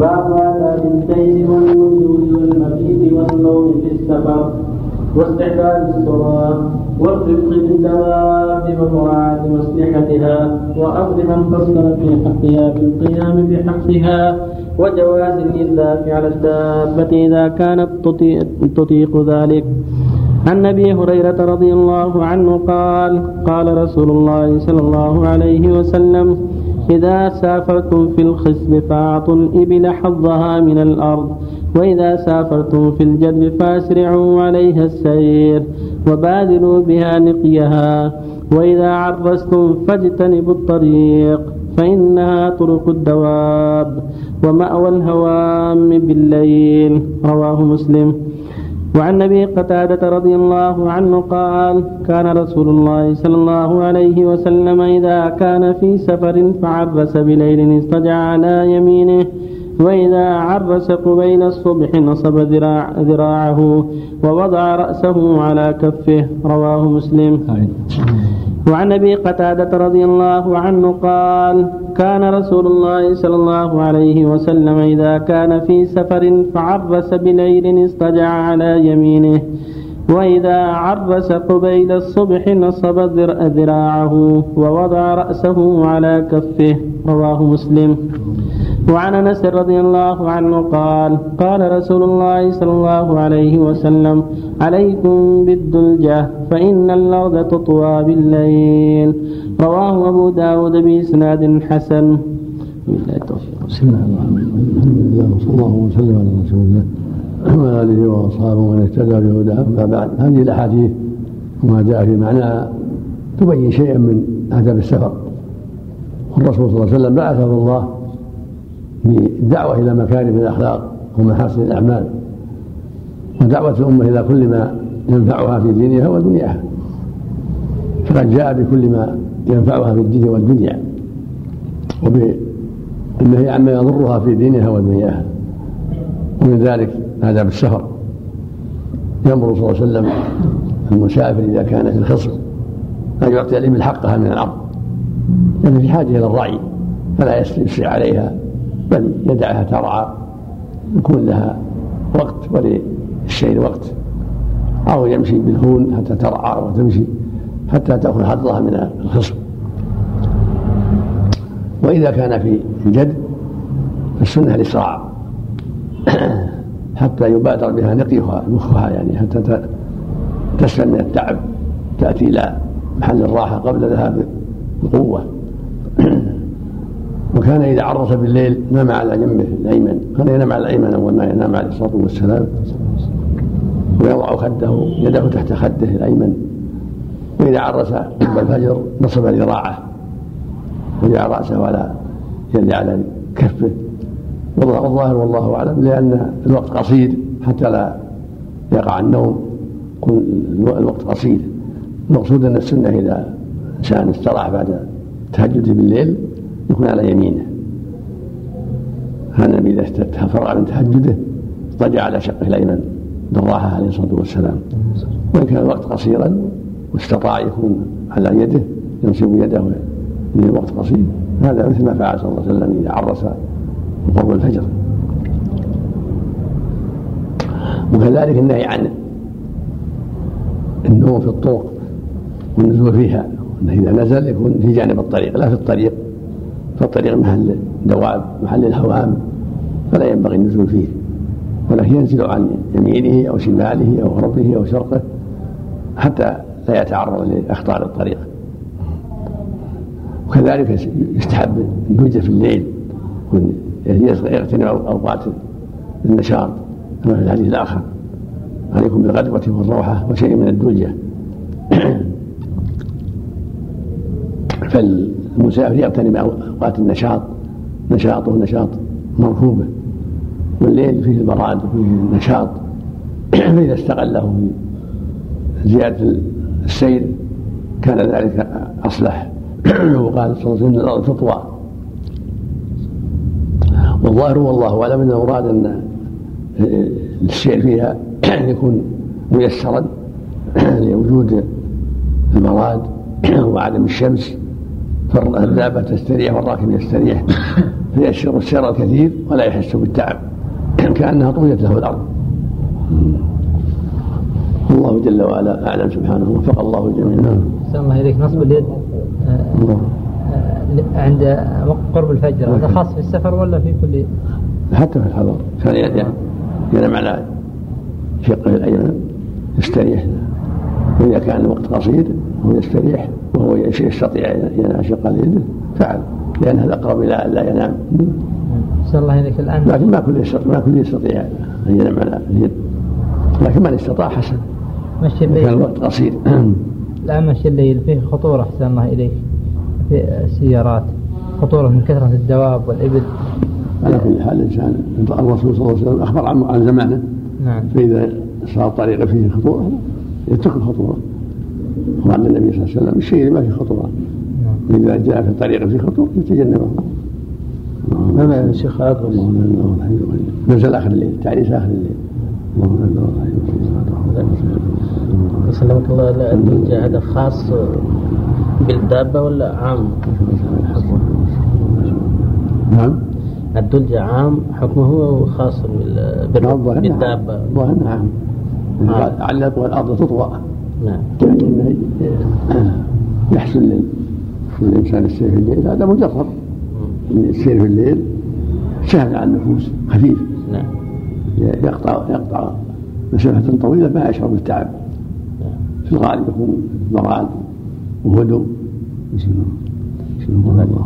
باب آداب الليل والنزول والمبيت والنوم في السفر واستحباب الصلاة والرفق بالدواب ومراعاة مصلحتها وأمر من قصر في حقها بالقيام بحقها وجواز الإنذاك على الدابة إذا كانت تطيق ذلك. عن أبي هريرة رضي الله عنه قال قال رسول الله صلى الله عليه وسلم إذا سافرتم في الخصب فاعطوا الإبل حظها من الأرض وإذا سافرتم في الجدب فأسرعوا عليها السير وبادروا بها نقيها وإذا عرستم فاجتنبوا الطريق فإنها طرق الدواب ومأوى الهوام بالليل. رواه مسلم. وعن أبي قتادة رضي الله عنه قال كان رسول الله صلى الله عليه وسلم إذا كان في سفر فعرس بليل استجع على يمينه وإذا عرس قبيل الصبح نصب ذراع ذراعه ووضع رأسه على كفه. رواه مسلم. وعن أبي قتادة رضي الله عنه قال كان رسول الله صلى الله عليه وسلم إذا كان في سفر فعرس بليل اضطجع على يمينه وإذا عرس قبيل الصبح نصب ذراعه ووضع رأسه على كفه. رواه مسلم. وعن أنس رضي الله عنه قال قال رسول الله صلى الله عليه وسلم عليكم بالدلجة فإن الأرض تطوى بالليل. رواه أبو داود بإسناد حسن. بسم الله الرحمن الرحيم صلى الله وسلم على رسول الله وعلى آله وأصحابه ومن اهتدى بهداه أما بعد هذه الأحاديث وما جاء في معناها تبين شيئا من اداب السفر. والرسول صلى الله عليه وسلم بعثه الله بالدعوة إلى مكارم الأخلاق ومحاسن الأعمال. ودعوة الأمة إلى كل ما ينفعها في دينها ودنياها. فقد جاء بكل ما ينفعها في الدين والدنيا. وبالنهي عما يضرها في دينها ودنياها. ومن ذلك هذا بالسفر يأمر صلى الله عليه وسلم المسافر إذا كان في الخصم أن يعطي الإبل حقها من الأرض لأن في حاجة إلى الرعي فلا يسرع عليها. بل يدعها ترعى يكون لها وقت وللشيء وقت أو يمشي بالهون حتى ترعى وتمشي حتى تأخذ حظها من الخصم. وإذا كان في الجد فالسنة الإسراع. حتى يبادر بها نقيها مخها يعني حتى تسلم من التعب تأتي إلى محل الراحة قبل ذهاب القوة. وكان إذا عرس بالليل نام على جنبه الأيمن. كان ينام على الأيمن أول ما ينام عليه الصلاة والسلام. ويضع خده يده تحت خده الأيمن. وإذا عرس قبل الفجر نصب ذراعه وجعل رأسه على يد على كفه. والظاهر والله أعلم لأن الوقت قصير حتى لا يقع النوم. الوقت قصير. المقصود أن السنة إذا إنسان استراح بعد تهجد بالليل يكون على يمينه. هذا النبي إذا فرغ من تهجده اضطجع على شقه الأيمن بالراحة عليه الصلاة والسلام. وإن كان الوقت قصيرا واستطاع يكون على يده ينصب يده من الوقت قصير. هذا مثل ما فعل صلى الله عليه وسلم إذا عرس قرب الفجر. وكذلك النهي عن النوم في الطرق والنزول فيها. انه إذا نزل يكون في جانب الطريق لا في الطريق. فالطريق محل دواب محل الهوام فلا ينبغي النزول فيه ولكن ينزل عن يمينه أو شماله أو غربه أو شرقه حتى لا يتعرض لأخطار الطريق. وكذلك يستحب الدوجة في الليل يغتنم أوقات النشاط كما في الحديث الآخر. عليكم بالغدوة والروحة وشيء من الدوجة فالمسافر يغتنم أوقات النشاط نشاطه نشاط مركوبه. والليل فيه البراد وفيه النشاط. فإذا استغله في زيادة السير كان ذلك أصلح. وقال صلى الله عليه وسلم الأرض تطوى. والظاهر والله أعلم إن المراد أن السير فيها يكون ميسرا لوجود المراد وعدم الشمس. فالدابة تستريح والراكب يستريح. فيسر السير الكثير ولا يحس بالتعب. كأنها طويت له الأرض. الله جل وعلا أعلم سبحانه وفق الله جميعا. نعم. الله إليك نصب اليد. آه، آه، عند قرب الفجر. هذا خاص في السفر ولا في كل حتى في الحضر كان ينام على شقه الأيمن يستريح. وإذا كان الوقت قصير هو يستريح وهو يستطيع ينام شق يده فعل. لأن هذا أقرب إلى أن لا ينام. الله إليك الآن لكن ما كل يستطيع ما كل يستطيع أن ينام على اليد. لكن من استطاع حسن. مشي الليل كان الوقت قصير. لا مشي الليل فيه خطورة أحسن الله إليك؟ في السيارات. خطورة من كثرة الدواب والإبل. على كل حال الإنسان الرسول صلى الله عليه وسلم أخبر عن زمانه. نعم. فإذا صار الطريق فيه خطورة يترك الخطورة. وعن النبي صلى الله عليه وسلم الشيء اللي ما فيه خطورة نعم. إذا جاء في الطريق فيه خطورة يتجنبه. ما معنى يا شيخ عاقل الله لا اله الا هو نزل آخر الليل تعريس آخر الليل. الله لا اله الا هو سلمك الله الدلجة هذا خاص بالدابة ولا عام؟ نعم. الدلجة عام حكمه خاص بال- نعم، نعم. بالدابة. ظاهر نعم آه. على الأرض تطوى. نعم. يحسن لل- للإنسان السير في الليل هذا مجرب السير في الليل سهل على النفوس خفيف. نعم. يقطع يقطع مسافة طويلة ما يشعر بالتعب. في الغالب يكون ضراد وهدوء. الله نسأل الله الله.